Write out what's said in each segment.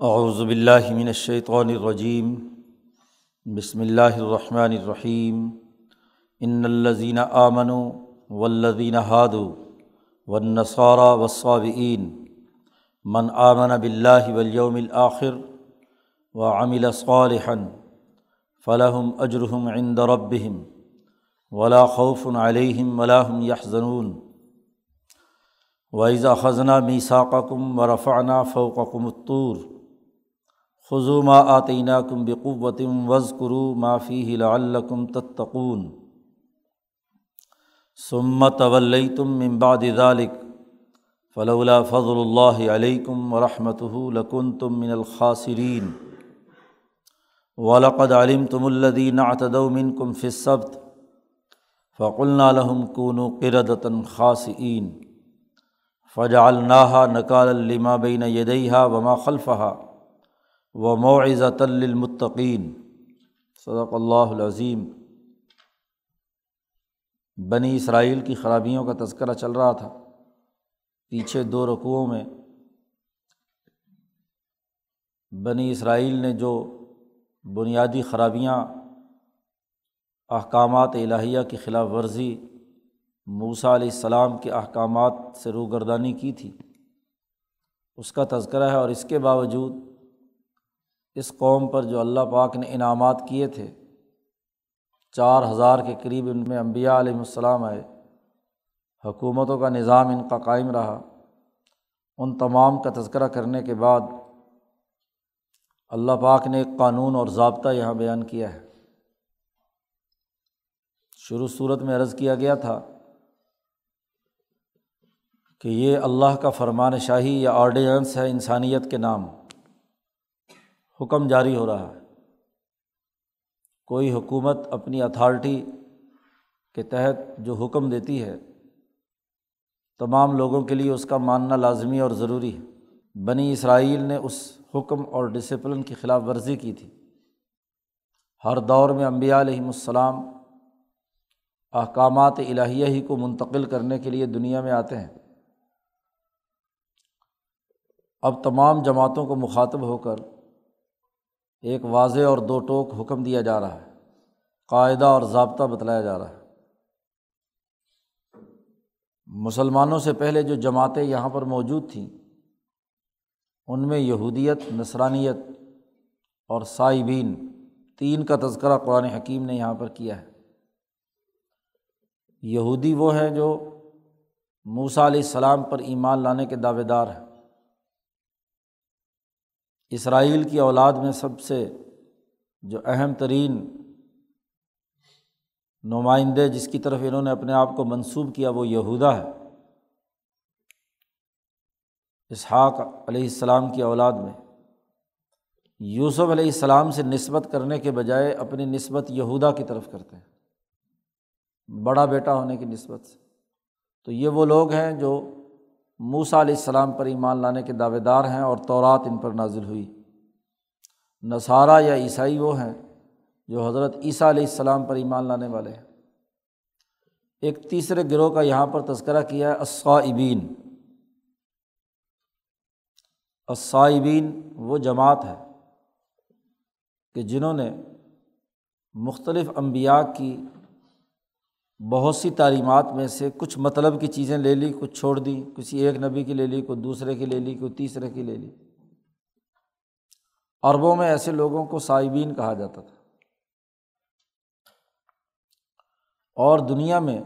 اعوذ باللہ من الشیطان الرجیم، بسم اللہ الرحمن الرحیم، ان الذین آمنوا والذین هادوا والنصارى والصابئین، من آمن باللہ والیوم الآخر وعمل صالحا فلهم اجرهم عند ربهم ولا خوف علیہم ولا هم يحزنون وَإِذَا خزنہ مِيثَاقَكُمْ وَرَفَعْنَا فَوْقَكُمُ الطُّورَ خضو ما آتینہ کم بقوتم وز کرو معافی الکم تتقون. سمت ولی تم امباد ذالق فلولا فضل اللہ علیہم و ورحمۃ لکن تم من الخاصرین ولقد علم تم الدین اعتدومن کم فصبت فقل نالحم کون و قردتاً خاصین فجا الناحا نقال الما بین یدیہ وما خلفہ و معزۃ للمتقین۔ صدق اللہ العظیم۔ بنی اسرائیل کی خرابیوں کا تذکرہ چل رہا تھا۔ پیچھے دو رقوؤں میں بنی اسرائیل نے جو بنیادی خرابیاں، احکامات الہیہ کی خلاف ورزی، موسیٰ علیہ السلام کے احکامات سے روگردانی کی تھی، اس کا تذکرہ ہے اور اس کے باوجود اس قوم پر جو اللہ پاک نے انعامات کیے تھے، چار ہزار کے قریب ان میں امبیا علیہم السلام آئے۔ حکومتوں کا نظام ان کا قائم رہا۔ ان تمام کا تذکرہ کرنے کے بعد اللہ پاک نے ایک قانون اور ضابطہ یہاں بیان کیا ہے۔ شروع صورت میں عرض کیا گیا تھا کہ یہ اللہ کا فرمان شاہی یا آرڈیننس ہے انسانیت کے نام۔ حکم جاری ہو رہا ہے۔ کوئی حکومت اپنی اتھارٹی کے تحت جو حکم دیتی ہے، تمام لوگوں کے لیے اس کا ماننا لازمی اور ضروری ہے۔ بنی اسرائیل نے اس حکم اور ڈسپلن کی خلاف ورزی کی تھی۔ ہر دور میں امبیا علیہم السلام احکامات الہیہ ہی کو منتقل کرنے کے لیے دنیا میں آتے ہیں۔ اب تمام جماعتوں کو مخاطب ہو کر ایک واضح اور دو ٹوک حکم دیا جا رہا ہے۔ قاعدہ اور ضابطہ بتلایا جا رہا ہے۔ مسلمانوں سے پہلے جو جماعتیں یہاں پر موجود تھیں، ان میں یہودیت نسرانیت اور صائبین تین کا تذکرہ قرآن حکیم نے یہاں پر کیا ہے۔ یہودی وہ ہیں جو موسیٰ علیہ السلام پر ایمان لانے کے دعوے دار ہیں۔ اسرائیل کی اولاد میں سب سے جو اہم ترین نمائندے جس کی طرف انہوں نے اپنے آپ کو منسوب کیا وہ یہودا ہے۔ اسحاق علیہ السلام کی اولاد میں۔ یوسف علیہ السلام سے نسبت کرنے کے بجائے اپنی نسبت یہودا کی طرف کرتے ہیں۔ بڑا بیٹا ہونے کی نسبت سے۔ تو یہ وہ لوگ ہیں جو موسا علیہ السلام پر ایمان لانے کے دعوے دار ہیں اور تورات ان پر نازل ہوئی۔ نصارہ یا عیسائی وہ ہیں جو حضرت عیسیٰ علیہ السلام پر ایمان لانے والے ہیں۔ ایک تیسرے گروہ کا یہاں پر تذکرہ کیا ہے اسائبین اسائبین وہ جماعت ہے کہ جنہوں نے مختلف انبیاء کی بہت سی تعلیمات میں سے کچھ مطلب کی چیزیں لے لی، کچھ چھوڑ دی، کسی ایک نبی کی لے لی، کوئی دوسرے کی لے لی، کوئی تیسرے کی لے لی۔ عربوں میں ایسے لوگوں کو صائبین کہا جاتا تھا۔ اور دنیا میں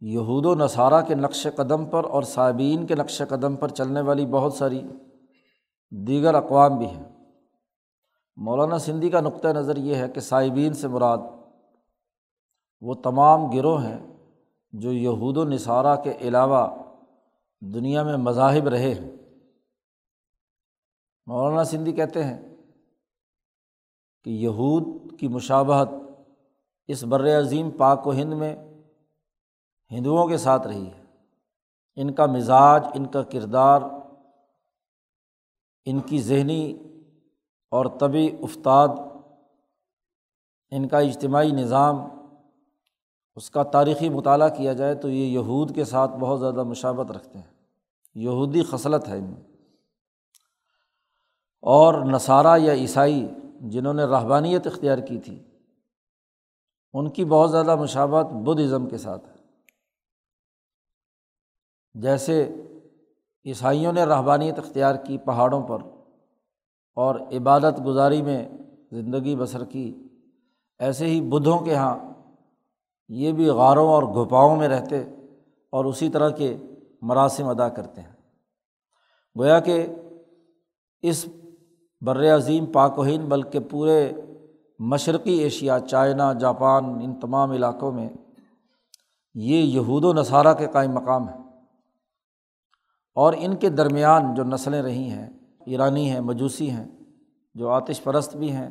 یہود و نصارہ کے نقش قدم پر اور صائبین کے نقش قدم پر چلنے والی بہت ساری دیگر اقوام بھی ہیں۔ مولانا سندھی کا نقطۂ نظر یہ ہے کہ صائبین سے مراد وہ تمام گروہ ہیں جو یہود و نصارہ کے علاوہ دنیا میں مذاہب رہے ہیں۔ مولانا سندھی کہتے ہیں کہ یہود کی مشابہت اس بر عظیم پاک و ہند میں ہندوؤں کے ساتھ رہی ہے۔ ان کا مزاج، ان کا کردار، ان کی ذہنی اور طبی افتاد، ان کا اجتماعی نظام اس کا تاریخی مطالعہ کیا جائے تو یہ یہود کے ساتھ بہت زیادہ مشابت رکھتے ہیں۔ یہودی خصلت ہے ان میں۔ اور نصارہ یا عیسائی جنہوں نے رحبانیت اختیار کی تھی، ان کی بہت زیادہ مشابت بدھ ازم کے ساتھ ہے۔ جیسے عیسائیوں نے رحبانیت اختیار کی پہاڑوں پر اور عبادت گزاری میں زندگی بسر کی، ایسے ہی بدھوں کے یہاں یہ بھی غاروں اور گھپاؤں میں رہتے اور اسی طرح کے مراسم ادا کرتے ہیں۔ گویا کہ اس بر عظیم پاک و ہند بلکہ پورے مشرقی ایشیا، چائنا، جاپان، ان تمام علاقوں میں یہ یہود و نصارہ کے قائم مقام ہیں۔ اور ان کے درمیان جو نسلیں رہی ہیں، ایرانی ہیں، مجوسی ہیں، جو آتش پرست بھی ہیں،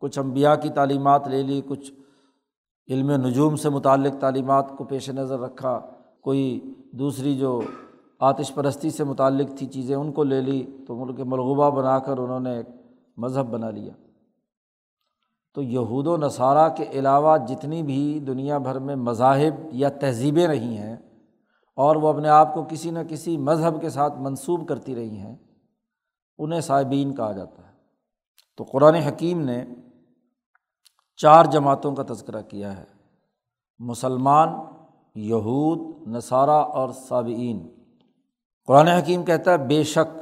کچھ امبیا کی تعلیمات لے لی، کچھ علم نجوم سے متعلق تعلیمات کو پیش نظر رکھا، کوئی دوسری جو آتش پرستی سے متعلق تھی چیزیں ان کو لے لی تو ملک ملغوبہ بنا کر انہوں نے ایک مذہب بنا لیا۔ تو یہود و نصارہ کے علاوہ جتنی بھی دنیا بھر میں مذاہب یا تہذیبیں رہی ہیں اور وہ اپنے آپ کو کسی نہ کسی مذہب کے ساتھ منسوب کرتی رہی ہیں، انہیں صائبین کہا جاتا ہے۔ تو قرآن حکیم نے چار جماعتوں کا تذکرہ کیا ہے۔ مسلمان، یہود، نصارہ اور صابئین قرآن حکیم کہتا ہے، بے شک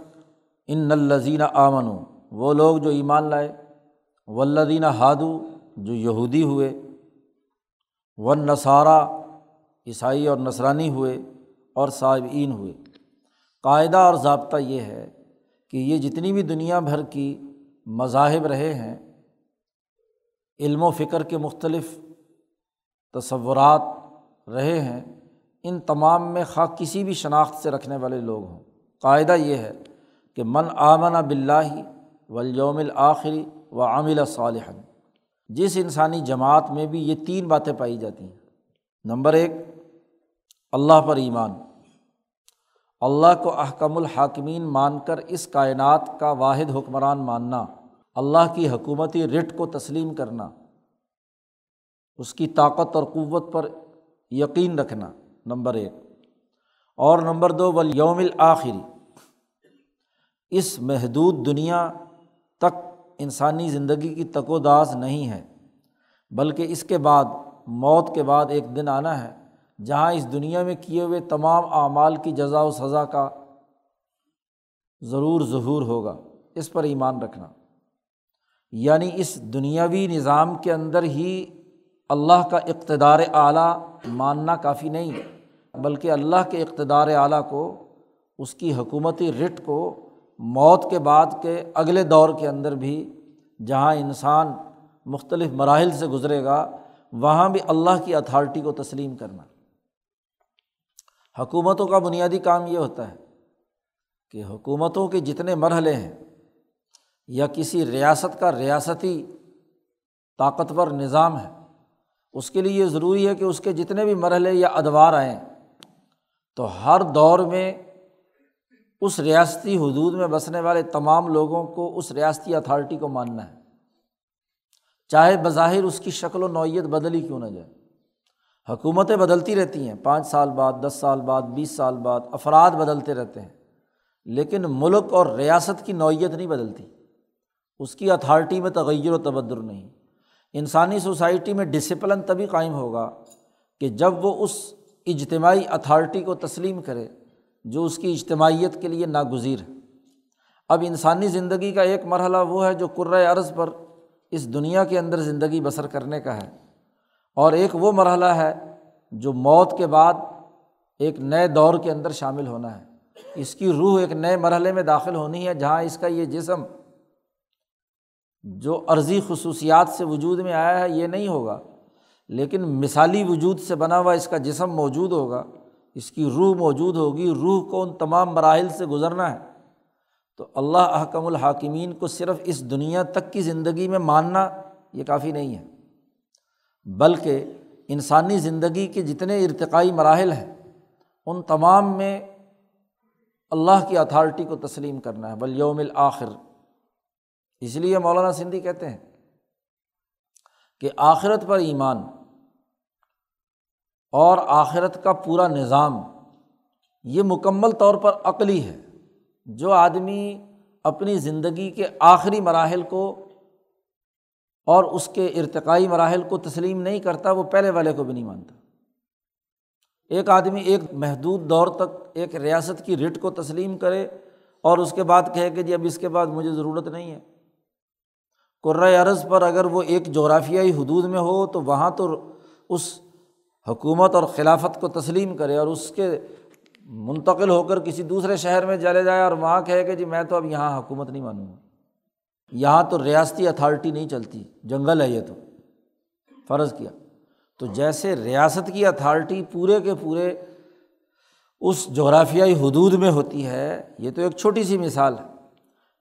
ان نلزین آمن وہ لوگ جو ایمان لائے۔ ولدین ہادو، جو یہودی ہوئے۔ و نصارہ عیسائی اور نسرانی ہوئے اور صابئین ہوئے۔ قاعدہ اور ضابطہ یہ ہے کہ یہ جتنی بھی دنیا بھر کی مذاہب رہے ہیں علم و فکر کے مختلف تصورات رہے ہیں، ان تمام میں خواہ کسی بھی شناخت سے رکھنے والے لوگ ہوں۔ قاعدہ یہ ہے کہ من آمن بلّہ ولیوم الآخری و عامل صالح جس انسانی جماعت میں بھی یہ تین باتیں پائی جاتی ہیں۔ نمبر ایک، اللہ پر ایمان۔ اللہ کو احکم الحاکمین مان کر اس کائنات کا واحد حکمران ماننا۔ اللہ کی حکومتی رٹ کو تسلیم کرنا، اس کی طاقت اور قوت پر یقین رکھنا، نمبر ایک۔ اور نمبر دو ولیوم الآخری اس محدود دنیا تک انسانی زندگی کی تک و داز نہیں ہے، بلکہ اس کے بعد، موت کے بعد ایک دن آنا ہے، جہاں اس دنیا میں کیے ہوئے تمام اعمال کی جزا و سزا کا ضرور ظہور ہوگا۔ اس پر ایمان رکھنا۔ یعنی اس دنیاوی نظام کے اندر ہی اللہ کا اقتدار اعلیٰ ماننا کافی نہیں، بلکہ اللہ کے اقتدار اعلیٰ کو، اس کی حکومتی رٹ کو موت کے بعد کے اگلے دور کے اندر بھی جہاں انسان مختلف مراحل سے گزرے گا، وہاں بھی اللہ کی اتھارٹی کو تسلیم کرنا۔ حکومتوں کا بنیادی کام یہ ہوتا ہے کہ حکومتوں کے جتنے مرحلے ہیں یا کسی ریاست کا ریاستی طاقتور نظام ہے، اس کے لیے یہ ضروری ہے کہ اس کے جتنے بھی مرحلے یا ادوار آئیں تو ہر دور میں اس ریاستی حدود میں بسنے والے تمام لوگوں کو اس ریاستی اتھارٹی کو ماننا ہے۔ چاہے بظاہر اس کی شکل و نوعیت بدلی کیوں نہ جائے۔ حکومتیں بدلتی رہتی ہیں، پانچ سال بعد، دس سال بعد، بیس سال بعد، افراد بدلتے رہتے ہیں، لیکن ملک اور ریاست کی نوعیت نہیں بدلتی۔ اس کی اتھارٹی میں تغیر و تبدر نہیں۔ انسانی سوسائٹی میں ڈسپلن تبھی قائم ہوگا کہ جب وہ اس اجتماعی اتھارٹی کو تسلیم کرے جو اس کی اجتماعیت کے لیے ناگزیر ہے۔ اب انسانی زندگی کا ایک مرحلہ وہ ہے جو کرۂ عرض پر اس دنیا کے اندر زندگی بسر کرنے کا ہے۔ اور ایک وہ مرحلہ ہے جو موت کے بعد ایک نئے دور کے اندر شامل ہونا ہے۔ اس کی روح ایک نئے مرحلے میں داخل ہونی ہے، جہاں اس کا یہ جسم جو عرضی خصوصیات سے وجود میں آیا ہے، یہ نہیں ہوگا۔ لیکن مثالی وجود سے بنا ہوا اس کا جسم موجود ہوگا، اس کی روح موجود ہوگی، روح کو ان تمام مراحل سے گزرنا ہے۔ تو اللہ احکم الحاکمین کو صرف اس دنیا تک کی زندگی میں ماننا یہ کافی نہیں ہے، بلکہ انسانی زندگی کے جتنے ارتقائی مراحل ہیں، ان تمام میں اللہ کی اتھارٹی کو تسلیم کرنا ہے۔ بلیوم الآخر اس لیے مولانا سندھی کہتے ہیں کہ آخرت پر ایمان اور آخرت کا پورا نظام یہ مکمل طور پر عقلی ہے۔ جو آدمی اپنی زندگی کے آخری مراحل کو اور اس کے ارتقائی مراحل کو تسلیم نہیں کرتا، وہ پہلے والے کو بھی نہیں مانتا۔ ایک آدمی ایک محدود دور تک ایک ریاست کی رٹ کو تسلیم کرے اور اس کے بعد کہے کہ جی اب اس کے بعد مجھے ضرورت نہیں ہے۔ عرض پر اگر وہ ایک جغرافیائی حدود میں ہو تو وہاں تو اس حکومت اور خلافت کو تسلیم کرے اور اس کے منتقل ہو کر کسی دوسرے شہر میں چلے جائے اور وہاں کہے کہ جی میں تو اب یہاں حکومت نہیں مانوں گا۔ یہاں تو ریاستی اتھارٹی نہیں چلتی، جنگل ہے یہ تو۔ فرض کیا۔ تو جیسے ریاست کی اتھارٹی پورے کے پورے اس جغرافیائی حدود میں ہوتی ہے، یہ تو ایک چھوٹی سی مثال ہے۔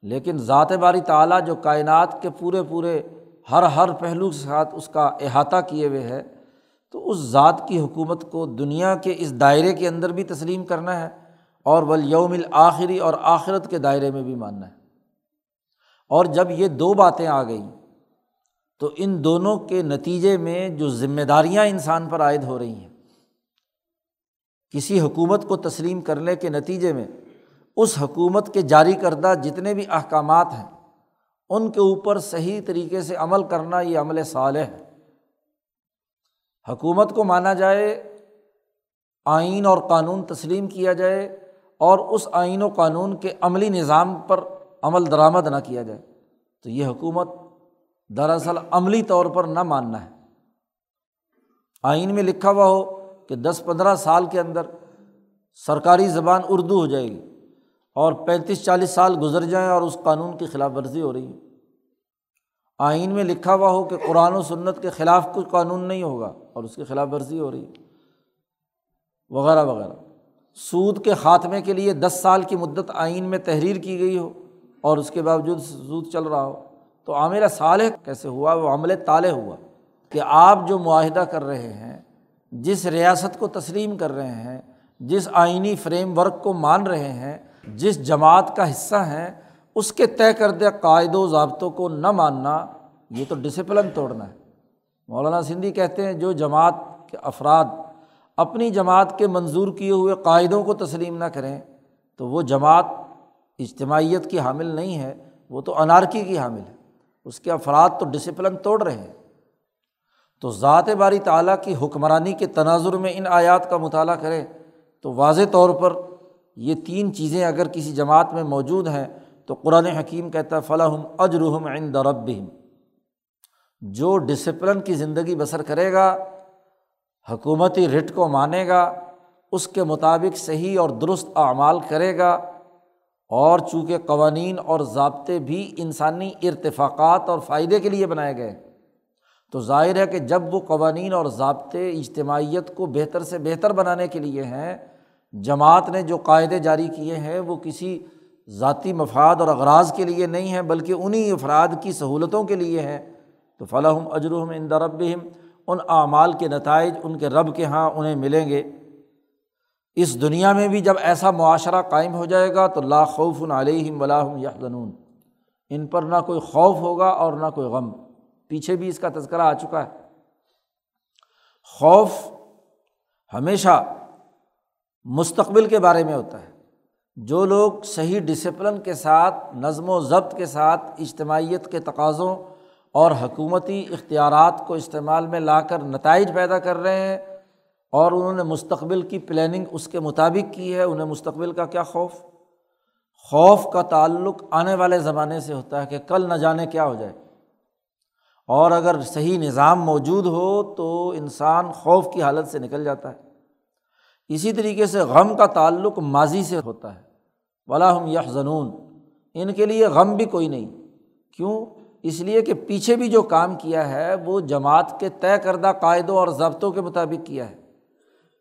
لیکن ذات باری تعلیٰ جو کائنات کے پورے پورے ہر ہر پہلو کے ساتھ اس کا احاطہ کیے ہوئے ہے، تو اس ذات کی حکومت کو دنیا کے اس دائرے کے اندر بھی تسلیم کرنا ہے اور ولیوم الآخری اور آخرت کے دائرے میں بھی ماننا ہے۔ اور جب یہ دو باتیں آ گئیں، تو ان دونوں کے نتیجے میں جو ذمہ داریاں انسان پر عائد ہو رہی ہیں، کسی حکومت کو تسلیم کرنے کے نتیجے میں اس حکومت کے جاری کردہ جتنے بھی احکامات ہیں، ان کے اوپر صحیح طریقے سے عمل کرنا یہ عمل صالح ہے۔ حکومت کو مانا جائے، آئین اور قانون تسلیم کیا جائے اور اس آئین و قانون کے عملی نظام پر عمل درآمد نہ کیا جائے۔ تو یہ حکومت دراصل عملی طور پر نہ ماننا ہے۔ آئین میں لکھا ہوا ہو کہ دس پندرہ سال کے اندر سرکاری زبان اردو ہو جائے گی۔ اور پینتیس چالیس سال گزر جائیں اور اس قانون کی خلاف ورزی ہو رہی ہے۔ آئین میں لکھا ہوا ہو کہ قرآن و سنت کے خلاف کوئی قانون نہیں ہوگا اور اس کی خلاف ورزی ہو رہی ہے۔ وغیرہ وغیرہ۔ سود کے خاتمے کے لیے دس سال کی مدت آئین میں تحریر کی گئی ہو اور اس کے باوجود سود چل رہا ہو۔ تو عامر صالح کیسے ہوا؟ وہ عمل تالے ہوا کہ آپ جو معاہدہ کر رہے ہیں، جس ریاست کو تسلیم کر رہے ہیں، جس آئینی فریم ورک کو مان رہے ہیں جس جماعت کا حصہ ہیں، اس کے طے کردہ قاعد و ضابطوں کو نہ ماننا، یہ تو ڈسپلن توڑنا ہے۔ مولانا سندھی کہتے ہیں، جو جماعت کے افراد اپنی جماعت کے منظور کیے ہوئے قاعدوں کو تسلیم نہ کریں، تو وہ جماعت اجتماعیت کی حامل نہیں ہے، وہ تو انارکی کی حامل ہے۔ اس کے افراد تو ڈسپلن توڑ رہے ہیں۔ تو ذات باری تعلیٰ کی حکمرانی کے تناظر میں ان آیات کا مطالعہ کریں، تو واضح طور پر یہ تین چیزیں اگر کسی جماعت میں موجود ہیں، تو قرآن حکیم کہتا ہے فلاحم اجرحم عند ربہم جو ڈسپلن کی زندگی بسر کرے گا، حکومتی رٹ کو مانے گا، اس کے مطابق صحیح اور درست اعمال کرے گا۔ اور چونکہ قوانین اور ضابطے بھی انسانی ارتفاقات اور فائدے کے لیے بنائے گئے، تو ظاہر ہے کہ جب وہ قوانین اور ضابطے اجتماعیت کو بہتر سے بہتر بنانے کے لیے ہیں جماعت نے جو قاعدے جاری کیے ہیں وہ کسی ذاتی مفاد اور اغراض کے لیے نہیں ہیں، بلکہ انہیں افراد کی سہولتوں کے لیے ہیں۔ تو فلاحم اجرحم ان دربہم ان اعمال کے نتائج ان کے رب کے یہاں انہیں ملیں گے۔ اس دنیا میں بھی جب ایسا معاشرہ قائم ہو جائے گا تو لا خوف علیہم ولاحم یا ان پر نہ کوئی خوف ہوگا اور نہ کوئی غم۔ پیچھے بھی اس کا تذکرہ آ چکا ہے۔ خوف ہمیشہ مستقبل کے بارے میں ہوتا ہے۔ جو لوگ صحیح ڈسپلن کے ساتھ، نظم و ضبط کے ساتھ اجتماعیت کے تقاضوں اور حکومتی اختیارات کو استعمال میں لا کر نتائج پیدا کر رہے ہیں اور انہوں نے مستقبل کی پلاننگ اس کے مطابق کی ہے، انہیں مستقبل کا کیا خوف؟ خوف کا تعلق آنے والے زمانے سے ہوتا ہے کہ کل نہ جانے کیا ہو جائے۔ اور اگر صحیح نظام موجود ہو تو انسان خوف کی حالت سے نکل جاتا ہے۔ اسی طریقے سے غم کا تعلق ماضی سے ہوتا ہے۔ ولاحم یہ زنون ان کے لیے غم بھی کوئی نہیں۔ کیوں؟ اس لیے کہ پیچھے بھی جو کام کیا ہے، وہ جماعت کے طے کردہ قاعدوں اور ضبطوں کے مطابق کیا ہے۔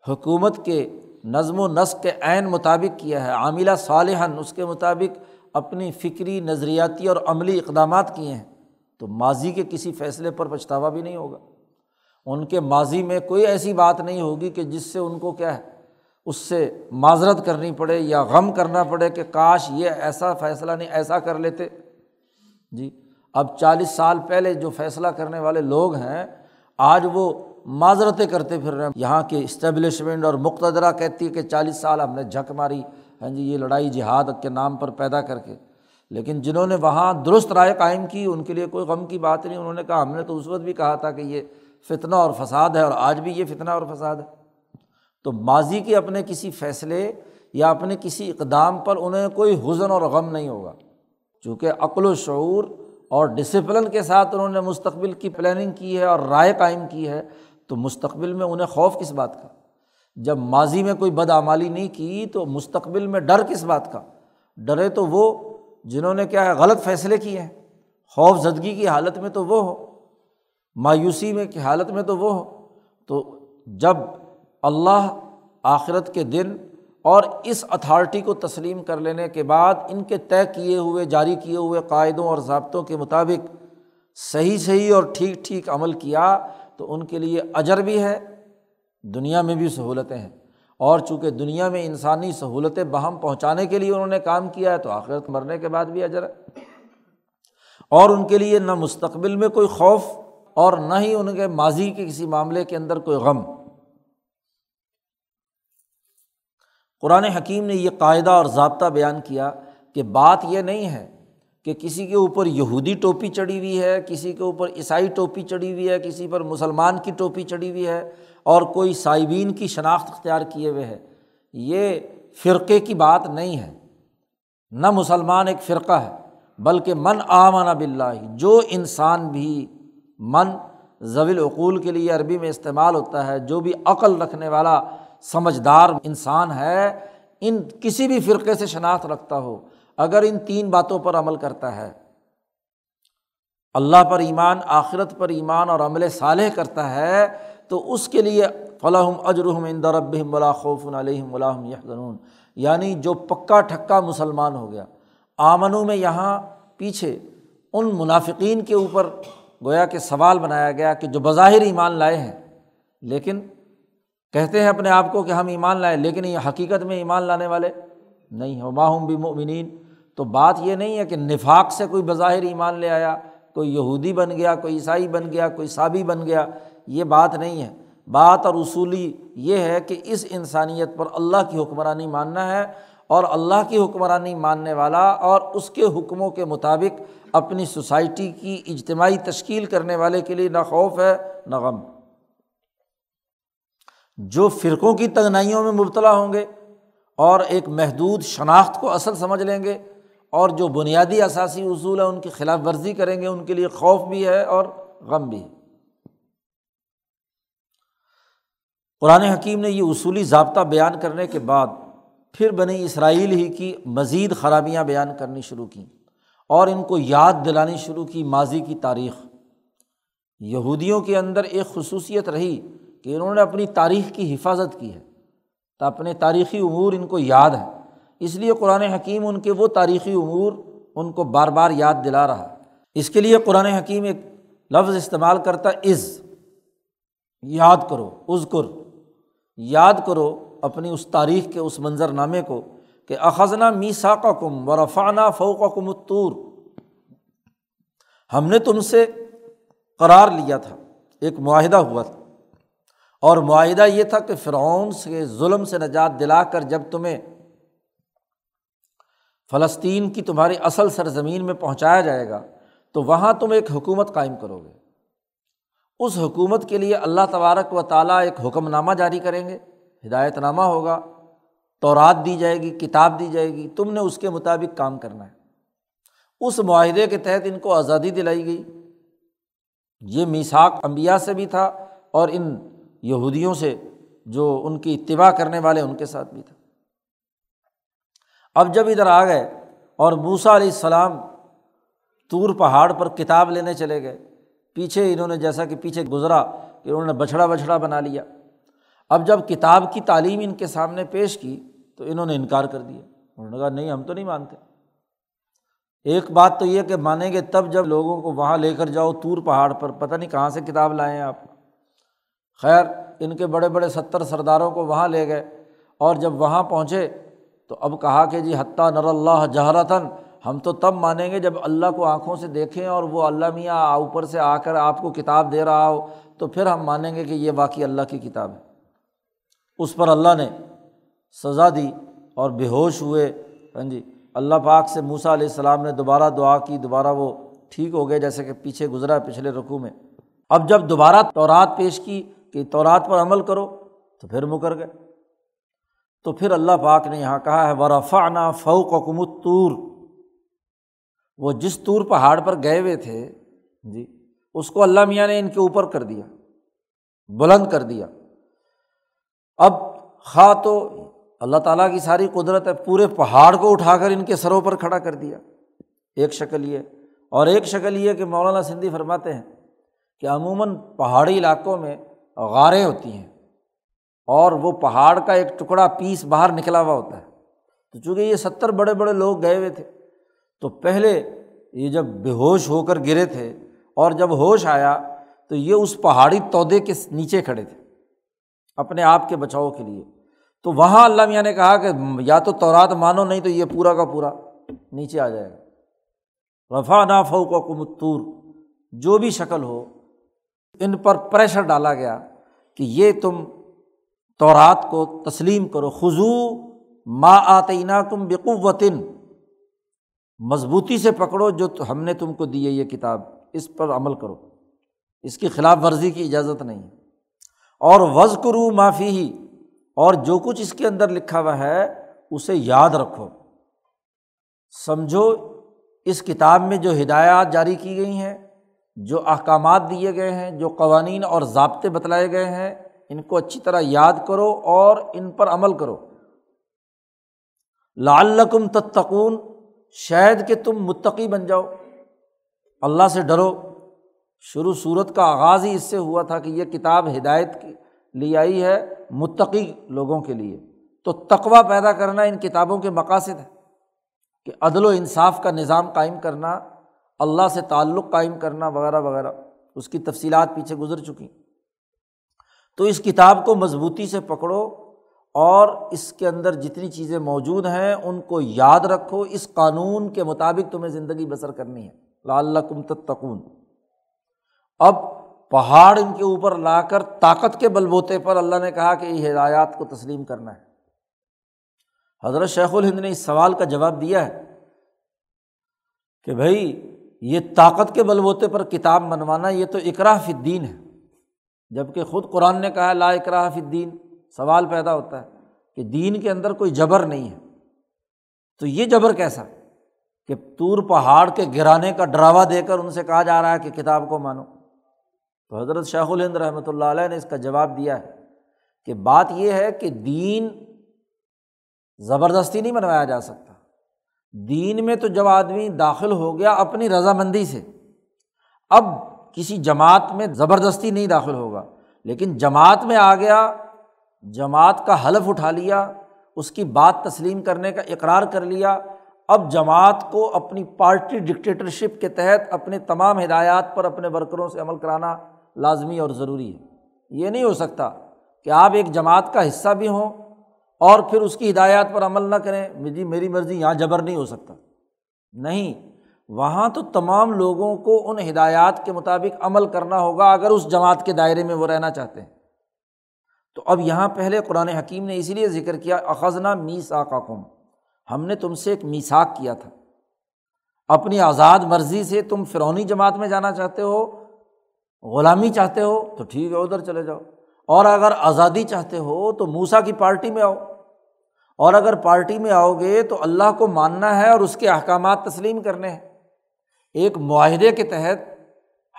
حکومت کے نظم و نسق کے عین مطابق کیا ہے۔ عاملہ صالحاً اس کے مطابق اپنی فکری، نظریاتی اور عملی اقدامات کیے ہیں۔ تو ماضی کے کسی فیصلے پر پچھتاوا بھی نہیں ہوگا۔ ان کے ماضی میں کوئی ایسی بات نہیں ہوگی کہ جس سے ان کو کیا ہے؟ اس سے معذرت کرنی پڑے یا غم کرنا پڑے کہ کاش یہ ایسا فیصلہ نہیں، ایسا کر لیتے۔ جی اب چالیس سال پہلے جو فیصلہ کرنے والے لوگ ہیں، آج وہ معذرتیں کرتے پھر رہے ہیں۔ یہاں کے اسٹیبلشمنٹ اور مقتدرہ کہتی ہے کہ چالیس سال ہم نے جھک ماری ہاں جی یہ لڑائی جہاد کے نام پر پیدا کر کے۔ لیکن جنہوں نے وہاں درست رائے قائم کی، ان کے لیے کوئی غم کی بات نہیں۔ انہوں نے کہا، ہم نے تو اس وقت بھی کہا تھا کہ یہ فتنہ اور فساد ہے اور آج بھی یہ فتنہ اور فساد ہے۔ تو ماضی کے اپنے کسی فیصلے یا اپنے کسی اقدام پر انہیں کوئی حزن اور غم نہیں ہوگا۔ چونکہ عقل و شعور اور ڈسپلن کے ساتھ انہوں نے مستقبل کی پلاننگ کی ہے اور رائے قائم کی ہے، تو مستقبل میں انہیں خوف کس بات کا؟ جب ماضی میں کوئی بدعمالی نہیں کی تو مستقبل میں ڈر کس بات کا؟ ڈرے تو وہ جنہوں نے کیا ہے، غلط فیصلے کیے ہیں۔ خوف زدگی کی حالت میں تو وہ ہو، مایوسی میں کی حالت میں تو وہ ہو۔ تو جب اللہ آخرت کے دن اور اس اتھارٹی کو تسلیم کر لینے کے بعد ان کے طے کیے ہوئے، جاری کیے ہوئے قاعدوں اور ضابطوں کے مطابق صحیح صحیح اور ٹھیک ٹھیک عمل کیا تو ان کے لیے اجر بھی ہے، دنیا میں بھی سہولتیں ہیں۔ اور چونکہ دنیا میں انسانی سہولتیں بہم پہنچانے کے لیے انہوں نے کام کیا ہے تو آخرت مرنے کے بعد بھی اجر ہے۔ اور ان کے لیے نہ مستقبل میں کوئی خوف اور نہ ہی ان کے ماضی کے کسی معاملے کے اندر کوئی غم۔ قرآن حکیم نے یہ قاعدہ اور ضابطہ بیان کیا کہ بات یہ نہیں ہے کہ کسی کے اوپر یہودی ٹوپی چڑھی ہوئی ہے، کسی کے اوپر عیسائی ٹوپی چڑھی ہوئی ہے، کسی پر مسلمان کی ٹوپی چڑھی ہوئی ہے اور کوئی صائبین کی شناخت اختیار کیے ہوئے ہے۔ یہ فرقے کی بات نہیں ہے۔ نہ مسلمان ایک فرقہ ہے، بلکہ من آمن بلّہ جو انسان بھی من ضوی العقول کے لیے عربی میں استعمال ہوتا ہے، جو بھی عقل رکھنے والا سمجھدار انسان ہے، ان کسی بھی فرقے سے شناخت رکھتا ہو، اگر ان تین باتوں پر عمل کرتا ہے۔ اللہ پر ایمان، آخرت پر ایمان اور عمل صالح کرتا ہے، تو اس کے لیے فلاحم اجرحم اندرب ولا خوف علیہم الحم یحنون یعنی جو پکا ٹھکا مسلمان ہو گیا آمنوں میں یہاں پیچھے ان منافقین کے اوپر گویا کہ سوال بنایا گیا کہ جو بظاہر ایمان لائے ہیں، لیکن کہتے ہیں اپنے آپ کو کہ ہم ایمان لائے، لیکن یہ حقیقت میں ایمان لانے والے نہیں ہو ماہوم بھی مومنین تو بات یہ نہیں ہے کہ نفاق سے کوئی بظاہر ایمان لے آیا، کوئی یہودی بن گیا، کوئی عیسائی بن گیا، کوئی صابی بن گیا، یہ بات نہیں ہے۔ بات اور اصولی یہ ہے کہ اس انسانیت پر اللہ کی حکمرانی ماننا ہے اور اللہ کی حکمرانی ماننے والا اور اس کے حکموں کے مطابق اپنی سوسائٹی کی اجتماعی تشکیل کرنے والے کے لیے نہ خوف ہے، نہ غم۔ جو فرقوں کی تنگنائیوں میں مبتلا ہوں گے اور ایک محدود شناخت کو اصل سمجھ لیں گے اور جو بنیادی اثاثی اصول ہیں ان کی خلاف ورزی کریں گے، ان کے لیے خوف بھی ہے اور غم بھی ہے۔ قرآن حکیم نے یہ اصولی ضابطہ بیان کرنے کے بعد پھر بنی اسرائیل ہی کی مزید خرابیاں بیان کرنی شروع کیں اور ان کو یاد دلانی شروع کی ماضی کی تاریخ۔ یہودیوں کے اندر ایک خصوصیت رہی کہ انہوں نے اپنی تاریخ کی حفاظت کی ہے، تو اپنے تاریخی امور ان کو یاد ہے اس لیے قرآن حکیم ان کے وہ تاریخی امور ان کو بار بار یاد دلا رہا ہے۔ اس کے لیے قرآن حکیم ایک لفظ استعمال کرتا عز یاد کرو عزکر یاد کرو اپنی اس تاریخ کے، اس منظر نامے کو کہ اخذنا میسا کا کم و رفانہ فوق کم ہم نے تم سے قرار لیا تھا، ایک معاہدہ ہوا تھا۔ اور معاہدہ یہ تھا کہ فرعون سے ظلم سے نجات دلا کر جب تمہیں فلسطین کی تمہاری اصل سرزمین میں پہنچایا جائے گا، تو وہاں تم ایک حکومت قائم کرو گے۔ اس حکومت کے لیے اللہ تبارک و تعالیٰ ایک حکم نامہ جاری کریں گے۔ ہدایت نامہ ہوگا تو رات دی جائے گی، کتاب دی جائے گی، تم نے اس کے مطابق کام کرنا ہے۔ اس معاہدے کے تحت ان کو آزادی دلائی گئی۔ یہ میساک امبیا سے بھی تھا اور ان یہودیوں سے جو ان کی اتباع کرنے والے ان کے ساتھ بھی تھا اب جب ادھر آ گئے اور موسا علیہ السلام طور پہاڑ پر کتاب لینے چلے گئے، پیچھے انہوں نے جیسا کہ پیچھے گزرا کہ انہوں نے بچھڑا بچھڑا بنا لیا۔ اب جب کتاب کی تعلیم ان کے سامنے پیش کی تو انہوں نے انکار کر دیا۔ انہوں نے کہا، نہیں، ہم تو نہیں مانتے۔ ایک بات تو یہ کہ مانیں گے تب جب لوگوں کو وہاں لے کر جاؤ طور پہاڑ پر، پتہ نہیں کہاں سے کتاب لائیں آپ۔ خیر، ان کے بڑے بڑے ستر سرداروں کو وہاں لے گئے اور جب وہاں پہنچے تو اب کہا کہ جی حتیٰ نر اللہ جہرتاً، ہم تو تب مانیں گے جب اللہ کو آنکھوں سے دیکھیں اور وہ اللہ میاں اوپر سے آ کر آپ کو کتاب دے رہا ہو، تو پھر ہم مانیں گے کہ یہ واقعی اللہ کی کتاب ہے۔ اس پر اللہ نے سزا دی اور بے ہوش ہوئے۔ ہاں جی اللہ پاک سے موسا علیہ السلام نے دوبارہ دعا کی، دوبارہ وہ ٹھیک ہو گئے جیسے کہ پیچھے گزرا پچھلے رقو میں۔ اب جب دوبارہ تورات پیش کی کہ تورات پر عمل کرو، تو پھر مکر گئے۔ تو پھر اللہ پاک نے یہاں کہا ہے ورفا نا فوق حکومت طور وہ جس طور پہاڑ پر گئے ہوئے تھے جی اس کو اللہ میاں نے ان کے اوپر کر دیا، بلند کر دیا۔ اب خواہ تو اللہ تعالیٰ کی ساری قدرت ہے، پورے پہاڑ کو اٹھا کر ان کے سروں پر کھڑا کر دیا۔ ایک شکل یہ، اور ایک شکل یہ کہ مولانا سندھی فرماتے ہیں کہ عموماً پہاڑی علاقوں میں غاریں ہوتی ہیں اور وہ پہاڑ کا ایک ٹکڑا پیس باہر نکلا ہوا ہوتا ہے۔ تو چونکہ یہ ستر بڑے بڑے لوگ گئے ہوئے تھے، تو پہلے یہ جب بے ہوش ہو کر گرے تھے اور جب ہوش آیا، تو یہ اس پہاڑی تودے کے نیچے کھڑے تھے، اپنے آپ کے بچاؤ کے لیے۔ تو وہاں اللہ میاں نے کہا کہ یا تو تورات مانو، نہیں تو یہ پورا کا پورا نیچے آ جائے گا۔ وفا نا فو کو کمتور جو بھی شکل ہو ان پر پریشر ڈالا گیا کہ یہ تم تورات کو تسلیم کرو۔ خزو ما آتینہ کم بقوتن۔ مضبوطی سے پکڑو جو ہم نے تم کو دی ہے یہ کتاب۔ اس پر عمل کرو۔ اس کی خلاف ورزی کی اجازت نہیں۔ اور وز کرو معافی ہی اور جو کچھ اس کے اندر لکھا ہوا ہے، اسے یاد رکھو۔ سمجھو، اس کتاب میں جو ہدایات جاری کی گئی ہیں جو احکامات دیے گئے ہیں، جو قوانین اور ضابطے بتلائے گئے ہیں، ان کو اچھی طرح یاد کرو اور ان پر عمل کرو۔ لعلکم تتقون، شاید کہ تم متقی بن جاؤ۔ اللہ سے ڈرو۔ شروع صورت کا آغاز ہی اس سے ہوا تھا کہ یہ کتاب ہدایت کی لی آئی ہے متقی لوگوں کے لیے۔ تو تقوا پیدا کرنا ان کتابوں کے مقاصد ہے کہ عدل و انصاف کا نظام قائم کرنا اللہ سے تعلق قائم کرنا وغیرہ وغیرہ، اس کی تفصیلات پیچھے گزر چکی۔ تو اس کتاب کو مضبوطی سے پکڑو اور اس کے اندر جتنی چیزیں موجود ہیں، ان کو یاد رکھو۔ اس قانون کے مطابق تمہیں زندگی بسر کرنی ہے۔ لال کم تتقون۔ اب پہاڑ ان کے اوپر لا کر طاقت کے بل بوتے پر اللہ نے کہا کہ یہ ہدایات کو تسلیم کرنا ہے۔ حضرت شیخ الہند نے اس سوال کا جواب دیا ہے کہ بھائی یہ طاقت کے بل بوتے پر کتاب منوانا یہ تو اقرا فدین ہے۔ جبکہ خود قرآن نے کہا لا اقرا فدین سوال پیدا ہوتا ہے کہ دین کے اندر کوئی جبر نہیں ہے۔ تو یہ جبر کیسا؟ کہ تور پہاڑ کے گرانے کا ڈراوا دے کر ان سے کہا جا رہا ہے کہ کتاب کو مانو۔ تو حضرت شیخ الہند رحمۃ اللہ علیہ نے اس کا جواب دیا ہے کہ بات یہ ہے کہ دین زبردستی نہیں منوایا جا سکتا۔ دین میں تو جب آدمی داخل ہو گیا اپنی رضامندی سے، اب کسی جماعت میں زبردستی نہیں داخل ہوگا، لیکن جماعت میں آ گیا، جماعت کا حلف اٹھا لیا، اس کی بات تسلیم کرنے کا اقرار کر لیا، اب جماعت کو اپنی پارٹی ڈکٹیٹرشپ کے تحت اپنے تمام ہدایات پر اپنے ورکروں سے عمل کرانا لازمی اور ضروری ہے۔ یہ نہیں ہو سکتا کہ آپ ایک جماعت کا حصہ بھی ہوں اور پھر اس کی ہدایات پر عمل نہ کریں۔ جی میری مرضی، یہاں جبر نہیں ہو سکتا۔ نہیں، وہاں تو تمام لوگوں کو ان ہدایات کے مطابق عمل کرنا ہوگا اگر اس جماعت کے دائرے میں وہ رہنا چاہتے ہیں۔ تو اب یہاں پہلے قرآن حکیم نے اسی لیے ذکر کیا، اخذنا میسا کم ہم نے تم سے ایک میساک کیا تھا۔ اپنی آزاد مرضی سے تم فرونی جماعت میں جانا چاہتے ہو، غلامی چاہتے ہو، تو ٹھیک ہے، ادھر چلے جاؤ۔ اور اگر آزادی چاہتے ہو تو موسا کی پارٹی میں آؤ۔ اور اگر پارٹی میں آؤ گے تو اللہ کو ماننا ہے اور اس کے احکامات تسلیم کرنے ہیں۔ ایک معاہدے کے تحت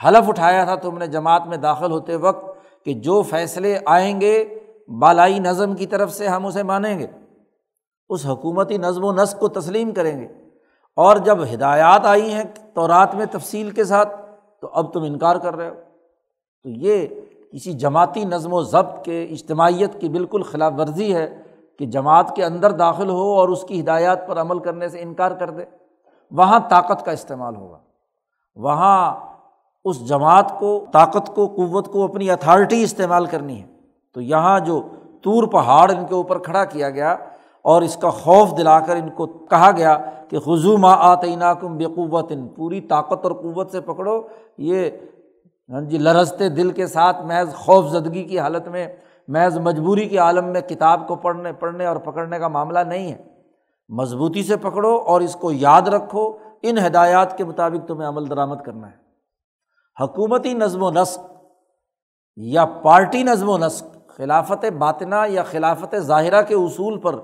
حلف اٹھایا تھا تم نے جماعت میں داخل ہوتے وقت کہ جو فیصلے آئیں گے، بالائی نظم کی طرف سے ہم اسے مانیں گے۔ اس حکومتی نظم و نسق کو تسلیم کریں گے۔ اور جب ہدایات آئی ہیں تو رات میں تفصیل کے ساتھ تو اب تم انکار کر رہے ہو۔ تو یہ کسی جماعتی نظم و ضبط کے، اجتماعیت کی بالکل خلاف ورزی ہے کہ جماعت کے اندر داخل ہو اور اس کی ہدایات پر عمل کرنے سے انکار کر دے۔ وہاں طاقت کا استعمال ہوگا۔ وہاں اس جماعت کو، طاقت کو، قوت کو اپنی اتھارٹی استعمال کرنی ہے۔ تو یہاں جو طور پہاڑ ان کے اوپر کھڑا کیا گیا اور اس کا خوف دلا کر ان کو کہا گیا کہ خزو ماں آتے ناکم بے قوت ان پوری طاقت اور قوت سے پکڑو، یہ ہاں جی لرزتے دل کے ساتھ محض خوف زدگی کی حالت میں، محض مجبوری کے عالم میں کتاب کو پڑھنے پڑھنے اور پکڑنے کا معاملہ نہیں ہے۔ مضبوطی سے پکڑو اور اس کو یاد رکھو، ان ہدایات کے مطابق تمہیں عمل درآمد کرنا ہے۔ حکومتی نظم و نسق یا پارٹی نظم و نسق، خلافت باطنا یا خلافت ظاہرہ کے اصول پر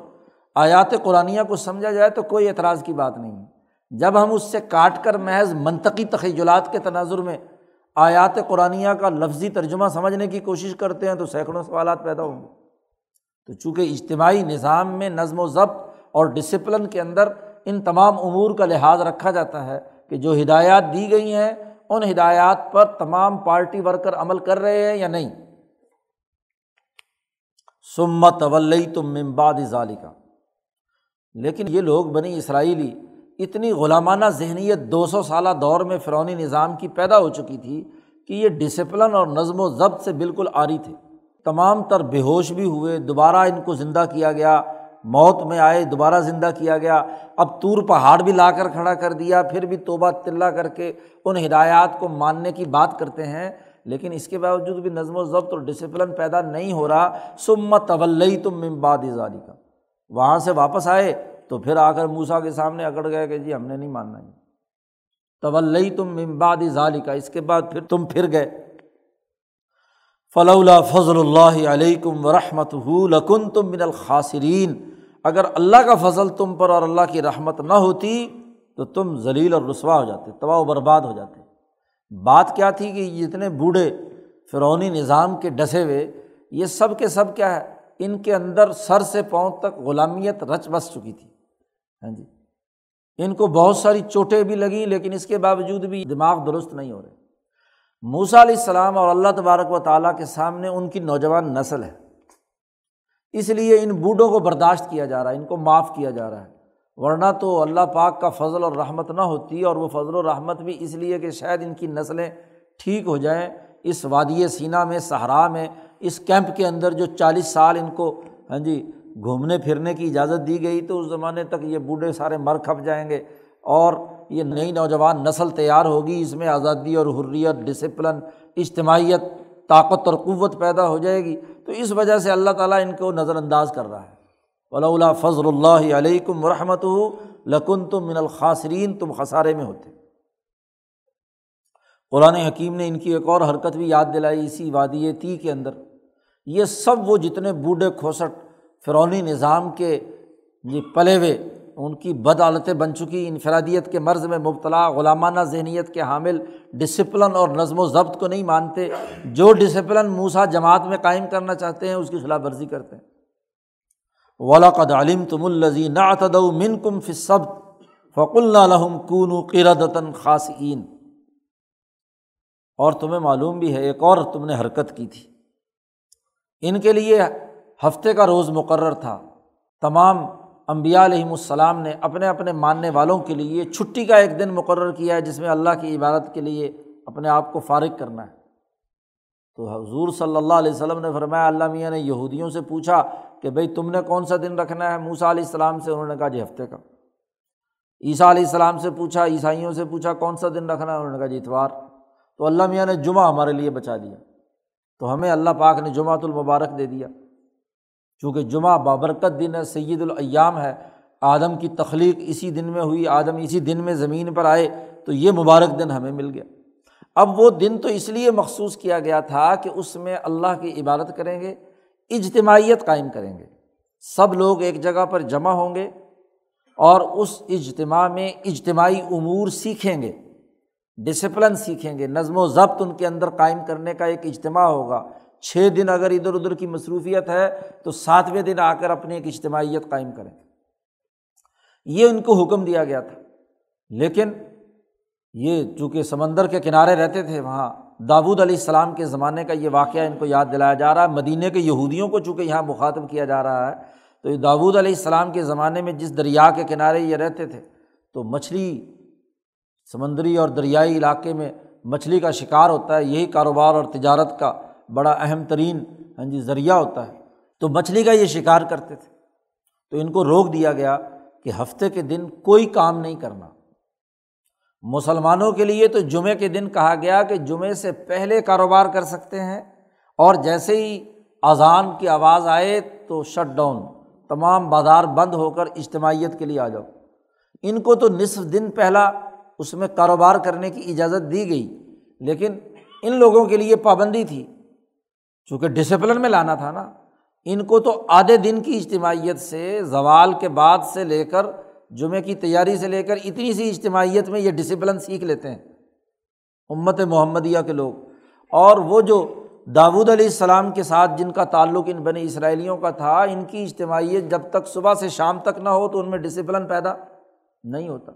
آیات قرآن کو سمجھا جائے تو کوئی اعتراض کی بات نہیں۔ جب ہم اس سے کاٹ کر محض منطقی تخیلات کے تناظر میں آیات قرآن کا لفظی ترجمہ سمجھنے کی کوشش کرتے ہیں تو سینکڑوں سوالات پیدا ہوں گے۔ تو چونکہ اجتماعی نظام میں نظم و ضبط اور ڈسپلن کے اندر ان تمام امور کا لحاظ رکھا جاتا ہے کہ جو ہدایات دی گئی ہیں، ان ہدایات پر تمام پارٹی ورکر عمل کر رہے ہیں یا نہیں؟ سمت ولی تم ممباد ظالی کا لیکن یہ لوگ بنی اسرائیلی اتنی غلامانہ ذہنیت دو سو سالہ دور میں فرونی نظام کی پیدا ہو چکی تھی کہ یہ ڈسپلن اور نظم و ضبط سے بالکل آری تھے۔ تمام تر بے ہوش بھی ہوئے، دوبارہ ان کو زندہ کیا گیا۔ موت میں آئے، دوبارہ زندہ کیا گیا۔ اب طور پہاڑ بھی لا کر کھڑا کر دیا، پھر بھی توبہ تلّہ کر کے ان ہدایات کو ماننے کی بات کرتے ہیں۔ لیکن اس کے باوجود بھی نظم و ضبط اور ڈسپلن پیدا نہیں ہو رہا۔ سمت طول تم ممباد ظالی کا وہاں سے واپس آئے۔ تو پھر آ کر موسا کے سامنے اکڑ گئے کہ جی ہم نے نہیں ماننا یہ۔ طول تم ممباد ظالی کا اس کے بعد پھر تم پھر گئے۔ فلولا فضل اللہ علیکم و رحمت لکن تم من الخاصرین اگر اللہ کا فضل تم پر اور اللہ کی رحمت نہ ہوتی تو تم ذلیل اور رسوا ہو جاتے، تباہ و برباد ہو جاتے۔ بات کیا تھی کہ جتنے بوڑھے فرونی نظام کے ڈسے ہوئے، یہ سب کے سب کیا ہے؟ ان کے اندر سر سے پاؤں تک غلامیت رچ بس چکی تھی۔ ہاں جی۔ ان کو بہت ساری چوٹیں بھی لگیں، لیکن اس کے باوجود بھی دماغ درست نہیں ہو رہے۔ موسا علیہ السلام اور اللہ تبارک و تعالیٰ کے سامنے ان کی نوجوان نسل ہے۔ اس لیے ان بوڑھوں کو برداشت کیا جا رہا ہے، ان کو معاف کیا جا رہا ہے۔ ورنہ تو اللہ پاک کا فضل اور رحمت نہ ہوتی، اور وہ فضل و رحمت بھی اس لیے کہ شاید ان کی نسلیں ٹھیک ہو جائیں۔ اس وادی سینا میں، صحرا میں، اس کیمپ کے اندر جو چالیس سال ان کو ہاں جی گھومنے پھرنے کی اجازت دی گئی تو اس زمانے تک یہ بوڑھے سارے مر کھپ جائیں گے اور یہ نئی نوجوان نسل تیار ہوگی، اس میں آزادی اور حریت ڈسپلن اجتماعیت، طاقت اور قوت پیدا ہو جائے گی۔ تو اس وجہ سے اللہ تعالیٰ ان کو نظر انداز کر رہا ہے۔ ولا فضل اللہ علیکم و رحمت لکن تم من الخاصرین تم خسارے میں ہوتے۔ قرآن حکیم نے ان کی ایک اور حرکت بھی یاد دلائی، اسی وادی تی کے اندر۔ یہ سب وہ جتنے بوڑھے کھوسٹ فرونی نظام کے یہ پلے ہوئے، ان کی بد عالتیں بن چکی، انفرادیت کے مرض میں مبتلا، غلامانہ ذہنیت کے حامل ڈسپلن اور نظم و ضبط کو نہیں مانتے۔ جو ڈسپلن موسا جماعت میں قائم کرنا چاہتے ہیں، اس کی خلاف ورزی کرتے ہیں۔ ولاقد علم تم الزی نعتد من کم فصب فق اللہ کون قردن خاصین اور تمہیں معلوم بھی ہے، ایک اور تم نے حرکت کی تھی۔ ان کے لیے ہفتے کا روز مقرر تھا۔ تمام امبیا علیہم السلام نے اپنے اپنے ماننے والوں کے لیے چھٹی کا ایک دن مقرر کیا ہے، جس میں اللہ کی عبادت کے لیے اپنے آپ کو فارغ کرنا ہے۔ تو حضور صلی اللہ علیہ وسلم نے فرمایا، اللہ میاں نے یہودیوں سے پوچھا کہ بھائی تم نے کون سا دن رکھنا ہے؟ موسا علیہ السلام سے۔ انہوں نے کہا جی ہفتے کا۔ عیسیٰ علیہ السلام سے پوچھا، عیسائیوں سے پوچھا، کون سا دن رکھنا ہے؟ انہوں نے کہا جی اتوار۔ تو اللہ میاں نے جمعہ ہمارے لیے بچا دیا تو ہمیں اللہ پاک نے جمعۃ المبارک دے دیا۔ چونکہ جمعہ بابرکت دن ہے سید الایام ہے، آدم کی تخلیق اسی دن میں ہوئی، آدم اسی دن میں زمین پر آئے، تو یہ مبارک دن ہمیں مل گیا۔ اب وہ دن تو اس لیے مخصوص کیا گیا تھا کہ اس میں اللہ کی عبادت کریں گے، اجتماعیت قائم کریں گے۔ سب لوگ ایک جگہ پر جمع ہوں گے اور اس اجتماع میں اجتماعی امور سیکھیں گے۔ ڈسپلن سیکھیں گے۔ نظم و ضبط ان کے اندر قائم کرنے کا ایک اجتماع ہوگا۔ چھ دن اگر ادھر ادھر کی مصروفیت ہے تو ساتویں دن آ کر اپنی ایک اجتماعیت قائم کریں۔ یہ ان کو حکم دیا گیا تھا۔ لیکن یہ چونکہ سمندر کے کنارے رہتے تھے، وہاں داود علیہ السلام کے زمانے کا یہ واقعہ ان کو یاد دلایا جا رہا ہے۔ مدینہ کے یہودیوں کو چونکہ یہاں مخاطب کیا جا رہا ہے، تو یہ داود علیہ السلام کے زمانے میں جس دریا کے کنارے یہ رہتے تھے، تو مچھلی سمندری اور دریائی علاقے میں مچھلی کا شکار ہوتا ہے۔ یہی کاروبار اور تجارت کا بڑا اہم ترین ہاں جی ذریعہ ہوتا ہے۔ تو مچھلی کا یہ شکار کرتے تھے۔ تو ان کو روک دیا گیا کہ ہفتے کے دن کوئی کام نہیں کرنا۔ مسلمانوں کے لیے تو جمعے کے دن کہا گیا کہ جمعے سے پہلے کاروبار کر سکتے ہیں اور جیسے ہی اذان کی آواز آئے تو شٹ ڈاؤن، تمام بازار بند ہو کر اجتماعیت کے لیے آ جاؤ۔ ان کو تو نصف دن پہلا اس میں کاروبار کرنے کی اجازت دی گئی، لیکن ان لوگوں کے لیے پابندی تھی۔ چونکہ ڈسپلن میں لانا تھا نا، ان کو تو آدھے دن کی اجتماعیت سے، زوال کے بعد سے لے کر، جمعے کی تیاری سے لے کر اتنی سی اجتماعیت میں یہ ڈسپلن سیکھ لیتے ہیں۔ امت محمدیہ کے لوگ۔ اور وہ جو داود علیہ السلام کے ساتھ جن کا تعلق ان بنے اسرائیلیوں کا تھا، ان کی اجتماعیت جب تک صبح سے شام تک نہ ہو تو ان میں ڈسپلن پیدا نہیں ہوتا۔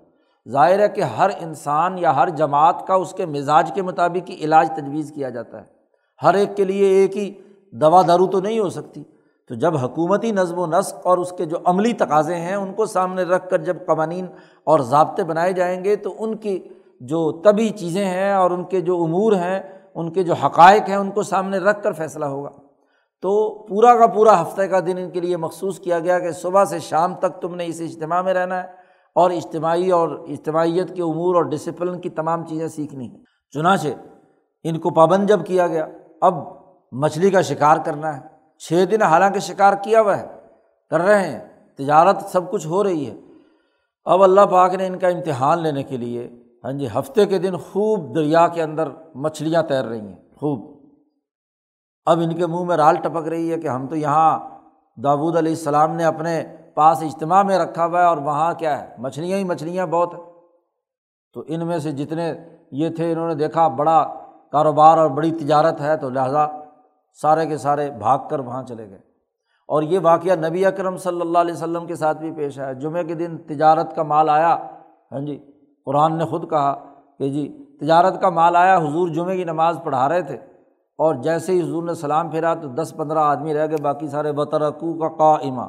ظاہر ہے کہ ہر انسان یا ہر جماعت کا اس کے مزاج کے مطابق ہی علاج تجویز کیا جاتا ہے۔ ہر ایک کے لیے ایک ہی دوا دارو تو نہیں ہو سکتی۔ تو جب حکومتی نظم و نسق اور اس کے جو عملی تقاضے ہیں، ان کو سامنے رکھ کر جب قوانین اور ضابطے بنائے جائیں گے، تو ان کی جو طبی چیزیں ہیں اور ان کے جو امور ہیں، ان کے جو حقائق ہیں، ان کو سامنے رکھ کر فیصلہ ہوگا۔ تو پورا کا پورا ہفتے کا دن ان کے لیے مخصوص کیا گیا کہ صبح سے شام تک تم نے اس اجتماع میں رہنا ہے اور اجتماعی اور اجتماعیت کے امور اور ڈسپلن کی تمام چیزیں سیکھنی ہیں۔ چنانچہ ان کو پابند جب کیا گیا اب مچھلی کا شکار کرنا ہے۔ چھ دن حالانکہ شکار کیا ہوا ہے۔ کر رہے ہیں۔ تجارت سب کچھ ہو رہی ہے۔ اب اللہ پاک نے ان کا امتحان لینے کے لیے ہاں جی ہفتے کے دن خوب دریا کے اندر مچھلیاں تیر رہی ہیں۔ خوب۔ اب ان کے منہ میں رال ٹپک رہی ہے کہ ہم تو یہاں داود علیہ السلام نے اپنے پاس اجتماع میں رکھا ہوا ہے اور وہاں کیا ہے؟ مچھلیاں ہی مچھلیاں بہت ہیں۔ تو ان میں سے جتنے یہ تھے، انہوں نے دیکھا بڑا کاروبار اور بڑی تجارت ہے تو لہٰذا سارے کے سارے بھاگ کر وہاں چلے گئے۔ اور یہ واقعہ نبی اکرم صلی اللہ علیہ وسلم کے ساتھ بھی پیش آیا۔ جمعے کے دن تجارت کا مال آیا۔ ہاں جی قرآن نے خود کہا کہ جی تجارت کا مال آیا، حضور جمعے کی نماز پڑھا رہے تھے۔ اور جیسے ہی حضور نے سلام پھیرا تو دس پندرہ آدمی رہ گئے، باقی سارے بطرقو کا کا اما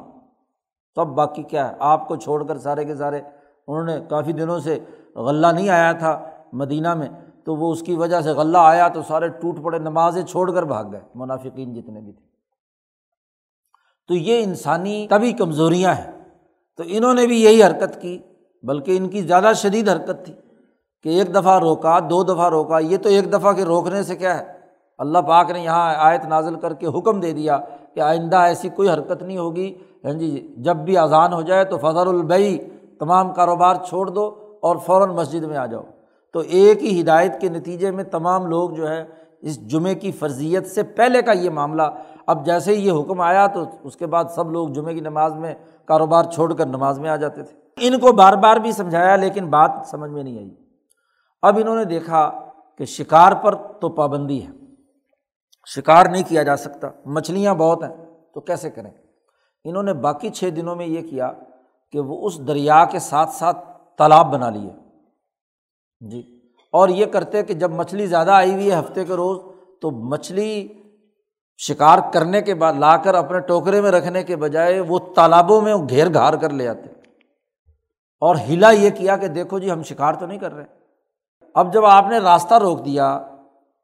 تب باقی کیا ہے؟ آپ کو چھوڑ کر سارے کے سارے، انہوں نے کافی دنوں سے غلہ نہیں آیا تھا مدینہ میں۔ تو وہ اس کی وجہ سے غلہ آیا تو سارے ٹوٹ پڑے، نمازیں چھوڑ کر بھاگ گئے، منافقین جتنے بھی تھے۔ تو یہ انسانی تبھی کمزوریاں ہیں۔ تو انہوں نے بھی یہی حرکت کی، بلکہ ان کی زیادہ شدید حرکت تھی کہ ایک دفعہ روکا، دو دفعہ روکا۔ یہ تو ایک دفعہ کے روکنے سے کیا ہے؟ اللہ پاک نے یہاں آیت نازل کر کے حکم دے دیا کہ آئندہ ایسی کوئی حرکت نہیں ہوگی۔ ہاں جی جب بھی اذان ہو جائے تو فضر البئی تمام کاروبار چھوڑ دو اور فوراً مسجد میں آ جاؤ۔ تو ایک ہی ہدایت کے نتیجے میں تمام لوگ جو ہے اس جمعے کی فرضیت سے پہلے کا یہ معاملہ، اب جیسے ہی یہ حکم آیا تو اس کے بعد سب لوگ جمعے کی نماز میں کاروبار چھوڑ کر نماز میں آ جاتے تھے۔ ان کو بار بار بھی سمجھایا لیکن بات سمجھ میں نہیں آئی۔ اب انہوں نے دیکھا کہ شکار پر تو پابندی ہے۔ شکار نہیں کیا جا سکتا۔ مچھلیاں بہت ہیں۔ تو کیسے کریں؟ انہوں نے باقی چھ دنوں میں یہ کیا کہ وہ اس دریا کے ساتھ ساتھ تالاب بنا لیے۔ جی۔ اور یہ کرتے کہ جب مچھلی زیادہ آئی ہوئی ہے ہفتے کے روز، تو مچھلی شکار کرنے کے بعد، لا کر اپنے ٹوکرے میں رکھنے کے بجائے وہ تالابوں میں گھیر گھار کر لے آتے۔ اور ہلا یہ کیا کہ دیکھو جی ہم شکار تو نہیں کر رہے۔ اب جب آپ نے راستہ روک دیا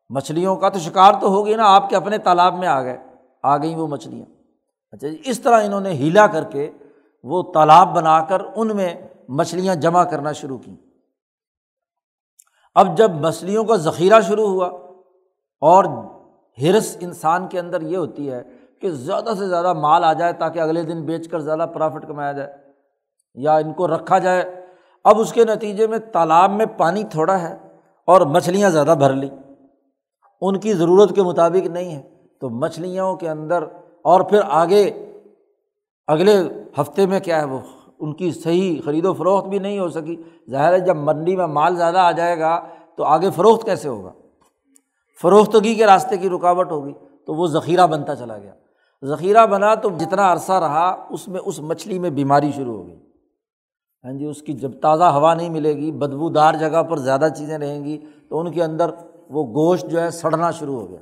مچھلیوں کا، تو شکار تو ہوگی نا، آپ کے اپنے تالاب میں آ گئے، آ گئیں وہ مچھلیاں۔ اچھا جی اس طرح انہوں نے ہیلا کر کے وہ تالاب بنا کر ان میں مچھلیاں جمع کرنا شروع کیں۔ اب جب مچھلیوں کا ذخیرہ شروع ہوا اور ہرس انسان کے اندر یہ ہوتی ہے کہ زیادہ سے زیادہ مال آ جائے تاکہ اگلے دن بیچ کر زیادہ پرافٹ کمایا جائے یا ان کو رکھا جائے، اب اس کے نتیجے میں تالاب میں پانی تھوڑا ہے اور مچھلیاں زیادہ بھر لی ان کی ضرورت کے مطابق نہیں ہے۔ تو مچھلیوں کے اندر اور پھر آگے، اگلے ہفتے میں کیا ہے وہ؟ ان کی صحیح خرید و فروخت بھی نہیں ہو سکی۔ ظاہر ہے جب منڈی میں مال زیادہ آ جائے گا تو آگے فروخت کیسے ہوگا؟ فروختگی کے راستے کی رکاوٹ ہوگی تو وہ ذخیرہ بنتا چلا گیا۔ ذخیرہ بنا تو جتنا عرصہ رہا اس میں اس مچھلی میں بیماری شروع ہو گئی ہاں جی اس کی جب تازہ ہوا نہیں ملے گی بدبو دار جگہ پر زیادہ چیزیں رہیں گی تو ان کے اندر وہ گوشت جو ہے سڑنا شروع ہو گیا،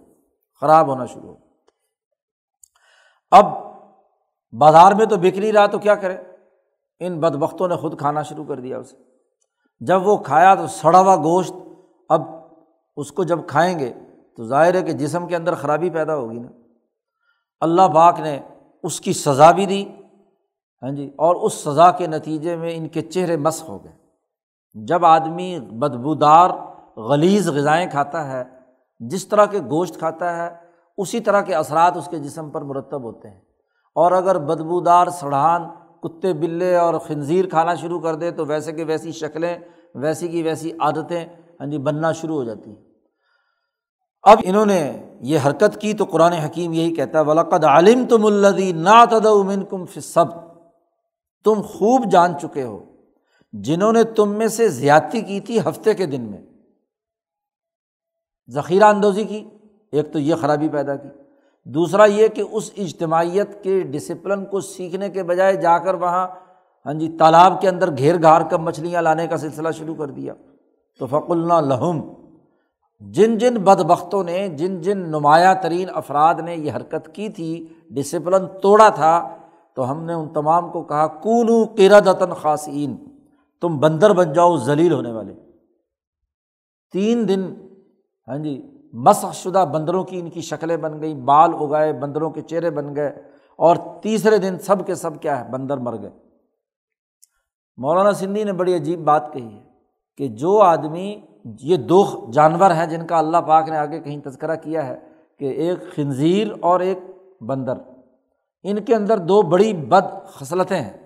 خراب ہونا شروع ہو گیا۔ اب بازار میں تو بک نہیں رہا تو کیا کرے؟ ان بدبختوں نے خود کھانا شروع کر دیا اسے۔ جب وہ کھایا تو سڑا ہوا گوشت، اب اس کو جب کھائیں گے تو ظاہر ہے کہ جسم کے اندر خرابی پیدا ہوگی نا۔ اللہ پاک نے اس کی سزا بھی دی ہاں جی اور اس سزا کے نتیجے میں ان کے چہرے مس ہو گئے۔ جب آدمی بدبودار غلیظ غذائیں کھاتا ہے، جس طرح کے گوشت کھاتا ہے، اسی طرح کے اثرات اس کے جسم پر مرتب ہوتے ہیں۔ اور اگر بدبودار سڑھان کتے بلے اور خنزیر کھانا شروع کر دے تو ویسے کہ ویسی شکلیں، ویسی کی ویسی عادتیں ہاں جی بننا شروع ہو جاتی ہیں۔ اب انہوں نے یہ حرکت کی تو قرآن حکیم یہی کہتا ہے ولاقد عالم تم الدی نا تدمن کم فصب تم خوب جان چکے ہو، جنہوں نے تم میں سے زیادتی کی تھی ہفتے کے دن میں۔ ذخیرہ اندوزی کی، ایک تو یہ خرابی پیدا کی۔ دوسرا یہ کہ اس اجتماعیت کے ڈسپلن کو سیکھنے کے بجائے جا کر وہاں ہاں جی تالاب کے اندر گھیر گھار کر مچھلیاں لانے کا سلسلہ شروع کر دیا۔ تو فق اللہ لہم جن جن بد بختوں نے، جن جن نمایاں ترین افراد نے یہ حرکت کی تھی ڈسپلن توڑا تھا، تو ہم نے ان تمام کو کہا، کونو قردن خاصین تم بندر بن جاؤ، ذلیل ہونے والے۔ تین دن ہاں جی مسخ شدہ بندروں کی ان کی شکلیں بن گئیں، بال اگائے، بندروں کے چہرے بن گئے، اور تیسرے دن سب کے سب کیا ہے، بندر مر گئے۔ مولانا سندھی نے بڑی عجیب بات کہی ہے کہ جو آدمی، یہ دو جانور ہیں جن کا اللہ پاک نے آگے کہیں تذکرہ کیا ہے کہ ایک خنزیر اور ایک بندر۔ ان کے اندر دو بڑی بد خصلتیں ہیں۔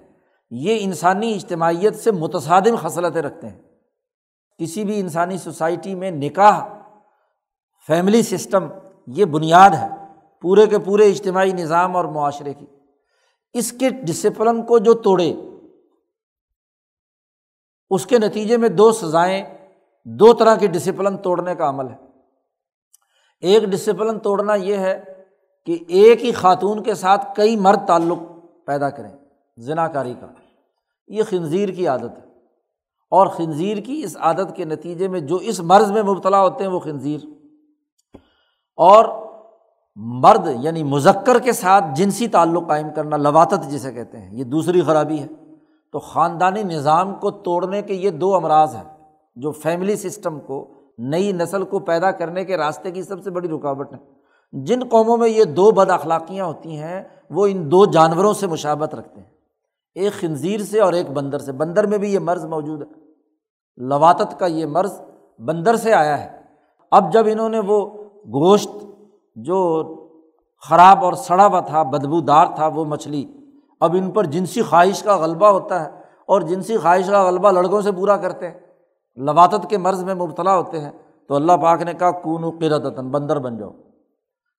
یہ انسانی اجتماعیت سے متصادم خصلتیں رکھتے ہیں۔ کسی بھی انسانی سوسائٹی میں نکاح فیملی سسٹم یہ بنیاد ہے پورے کے پورے اجتماعی نظام اور معاشرے کی۔ اس کے ڈسپلن کو جو توڑے، اس کے نتیجے میں دو سزائیں، دو طرح کے ڈسپلن توڑنے کا عمل ہے۔ ایک ڈسپلن توڑنا یہ ہے کہ ایک ہی خاتون کے ساتھ کئی مرد تعلق پیدا کریں ذنا کاری کا۔ یہ خنزیر کی عادت ہے۔ اور خنزیر کی اس عادت کے نتیجے میں جو اس مرض میں مبتلا ہوتے ہیں وہ خنزیر۔ اور مرد یعنی مذکر کے ساتھ جنسی تعلق قائم کرنا، لواطت جسے کہتے ہیں، یہ دوسری خرابی ہے۔ تو خاندانی نظام کو توڑنے کے یہ دو امراض ہیں جو فیملی سسٹم کو، نئی نسل کو پیدا کرنے کے راستے کی سب سے بڑی رکاوٹ ہے جن قوموں میں یہ دو بد اخلاقیاں ہوتی ہیں، وہ ان دو جانوروں سے مشابت رکھتے ہیں۔ ایک خنزیر سے اور ایک بندر سے۔ بندر میں بھی یہ مرض موجود ہے۔ لواطت کا یہ مرض بندر سے آیا ہے۔ اب جب انہوں نے وہ گوشت جو خراب اور سڑا ہوا تھا بدبو دار تھا وہ مچھلی۔ اب ان پر جنسی خواہش کا غلبہ ہوتا ہے اور جنسی خواہش کا غلبہ لڑکوں سے پورا کرتے ہیں۔ لواطت کے مرض میں مبتلا ہوتے ہیں۔ تو اللہ پاک نے کہا کون و قرتاً بندر بن جاؤ۔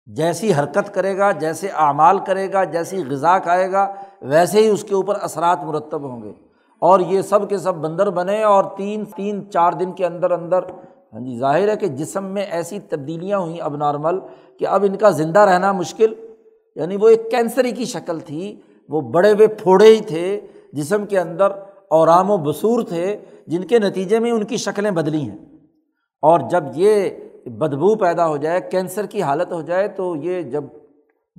جیسی حرکت کرے گا، جیسے اعمال کرے گا، جیسی غذا کھائے گا، ویسے ہی اس کے اوپر اثرات مرتب ہوں گے۔ اور یہ سب کے سب بندر بنے اور تین تین، چار دن کے اندر اندر ہاں جی ظاہر ہے کہ جسم میں ایسی تبدیلیاں ہوئیں اب نارمل کہ اب ان کا زندہ رہنا مشکل یعنی وہ ایک کینسری کی شکل تھی، وہ بڑے ہوئے پھوڑے ہی تھے، جسم کے اندر اورام و بصور تھے، جن کے نتیجے میں ان کی شکلیں بدلی ہیں۔ اور جب یہ بدبو پیدا ہو جائے، کینسر کی حالت ہو جائے، تو یہ جب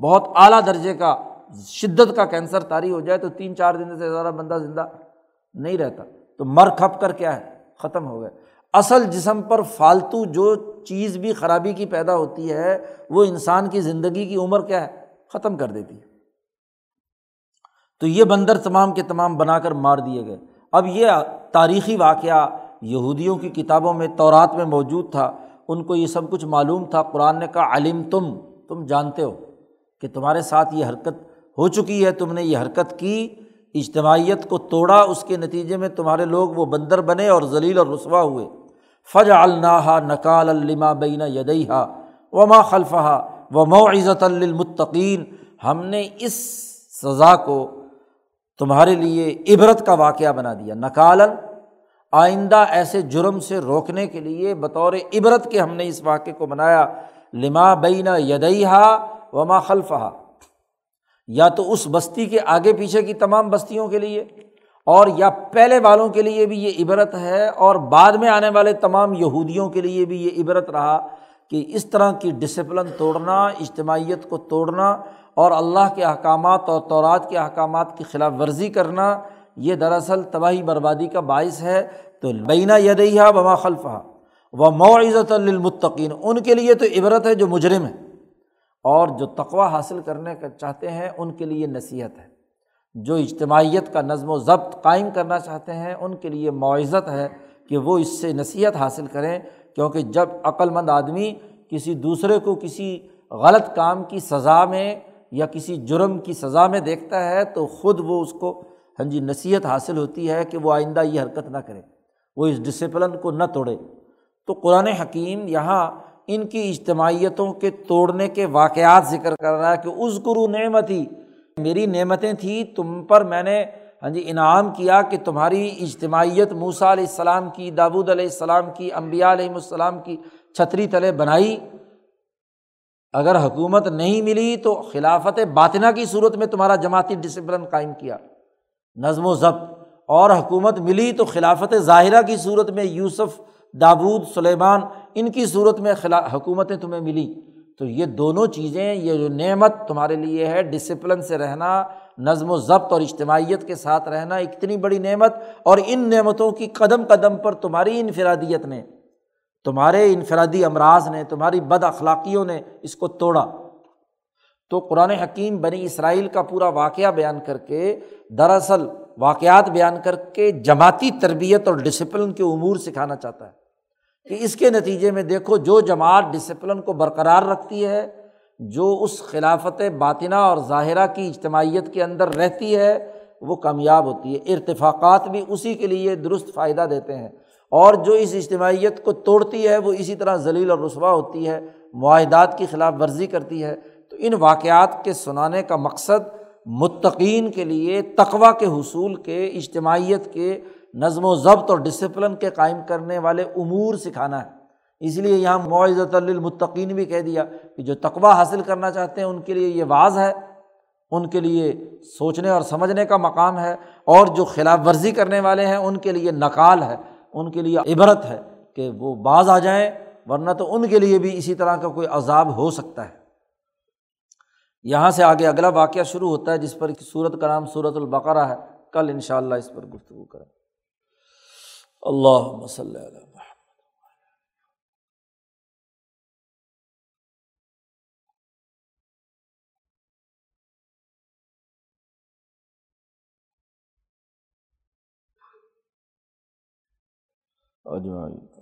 بہت اعلیٰ درجے کا شدت کا کینسر طاری ہو جائے، تو تین چار دن سے زیادہ بندہ زندہ نہیں رہتا۔ تو مر کھپ کر کیا ہے؟ ختم ہو گئے۔ اصل جسم پر فالتو جو چیز بھی خرابی کی پیدا ہوتی ہے، وہ انسان کی زندگی کی عمر کیا ہے؟ ختم کر دیتی ہے۔ تو یہ بندر تمام کے تمام بنا کر مار دیے گئے۔ اب یہ تاریخی واقعہ یہودیوں کی کتابوں میں، تورات میں موجود تھا۔ ان کو یہ سب کچھ معلوم تھا۔ قرآن نے کہا، علم تم تم جانتے ہو کہ تمہارے ساتھ یہ حرکت ہو چکی ہے، تم نے یہ حرکت کی۔ اجتماعیت کو توڑا، اس کے نتیجے میں تمہارے لوگ وہ بندر بنے اور ذلیل اور رسوا ہوئے۔ فج الناحا نقال الما بین یدیحا وما خلفہ و معزت المطقین ہم نے اس سزا کو تمہارے لیے عبرت کا واقعہ بنا دیا۔ نکالن آئندہ ایسے جرم سے روکنے کے لیے بطور عبرت کے ہم نے اس واقعے کو بنایا لما بین یدیحا وما خلفہ یا تو اس بستی کے آگے پیچھے کی تمام بستیوں کے لیے، اور یا پہلے والوں کے لیے بھی یہ عبرت ہے، اور بعد میں آنے والے تمام یہودیوں کے لیے بھی یہ عبرت رہا کہ اس طرح کی ڈسپلن توڑنا، اجتماعیت کو توڑنا، اور اللہ کے احکامات اور تورات کے احکامات کی خلاف ورزی کرنا، یہ دراصل تباہی بربادی کا باعث ہے۔ تو بینا یدیہ بما خلفہ و معزت المطقین ان کے لیے تو عبرت ہے جو مجرم ہے۔ اور جو تقوا حاصل کرنے کا چاہتے ہیں، ان کے لیے نصیحت ہے۔ جو اجتماعیت کا نظم و ضبط قائم کرنا چاہتے ہیں، ان کے لیے معزت ہے کہ وہ اس سے نصیحت حاصل کریں۔ کیونکہ جب عقل مند آدمی کسی دوسرے کو کسی غلط کام کی سزا میں یا کسی جرم کی سزا میں دیکھتا ہے، تو خود وہ اس کو ہاں جی نصیحت حاصل ہوتی ہے کہ وہ آئندہ یہ حرکت نہ کرے۔ وہ اس ڈسپلن کو نہ توڑے۔ تو قرآن حکیم یہاں ان کی اجتماعیتوں کے توڑنے کے واقعات ذکر کر رہا ہے کہ اس گرو نعمت ہی میری نعمتیں تھیں، تم پر میں نے ہاں جی انعام کیا کہ تمہاری اجتماعیت موسا علیہ السلام کی داود علیہ السلام کی امبیا علیہم السلام کی چھتری تلے بنائی۔ اگر حکومت نہیں ملی تو خلافت باطنا کی صورت میں تمہارا جماعتی ڈسپلن قائم کیا۔ نظم و ضبط، اور حکومت ملی تو خلافت ظاہرہ کی صورت میں یوسف دابود سلیمان، ان کی صورت میں خلا، حکومتیں تمہیں ملیں تو یہ دونوں چیزیں، یہ جو نعمت تمہارے لیے ہے ڈسپلن سے رہنا، نظم و ضبط اور اجتماعیت کے ساتھ رہنا اتنی بڑی نعمت۔ اور ان نعمتوں کی قدم قدم پر تمہاری انفرادیت نے، تمہارے انفرادی امراض نے، تمہاری بد اخلاقیوں نے اس کو توڑا۔ تو قرآن حکیم بنی اسرائیل کا پورا واقعہ بیان کر کے دراصل واقعات بیان کر کے جماعتی تربیت اور ڈسپلن کے امور سکھانا چاہتا ہے کہ اس کے نتیجے میں دیکھو جو جماعت ڈسپلن کو برقرار رکھتی ہے، جو اس خلافت باطنہ اور ظاہرہ کی اجتماعیت کے اندر رہتی ہے، وہ کامیاب ہوتی ہے۔ ارتفاقات بھی اسی کے لیے درست فائدہ دیتے ہیں۔ اور جو اس اجتماعیت کو توڑتی ہے، وہ اسی طرح ذلیل اور رسوا ہوتی ہے، معاہدات کی خلاف ورزی کرتی ہے۔ تو ان واقعات کے سنانے کا مقصد متقین کے لیے تقوا کے حصول کے، اجتماعیت کے، نظم و ضبط اور ڈسپلن کے قائم کرنے والے امور سکھانا ہے۔ اس لیے یہاں معزت المطقین بھی کہہ دیا کہ جو تقوا حاصل کرنا چاہتے ہیں، ان کے لیے یہ واضح ہے۔ ان کے لیے سوچنے اور سمجھنے کا مقام ہے۔ اور جو خلاف ورزی کرنے والے ہیں، ان کے لیے نقال ہے۔ ان کے لیے عبرت ہے کہ وہ بعض آ جائیں، ورنہ تو ان کے لیے بھی اسی طرح کا کوئی عذاب ہو سکتا ہے۔ یہاں سے آگے اگلا واقعہ شروع ہوتا ہے جس پر صورت کا نام صورت البقرہ ہے۔ کل ان شاء اللہ اس پر گفتگو کریں۔ اللہ مسلم اجمائی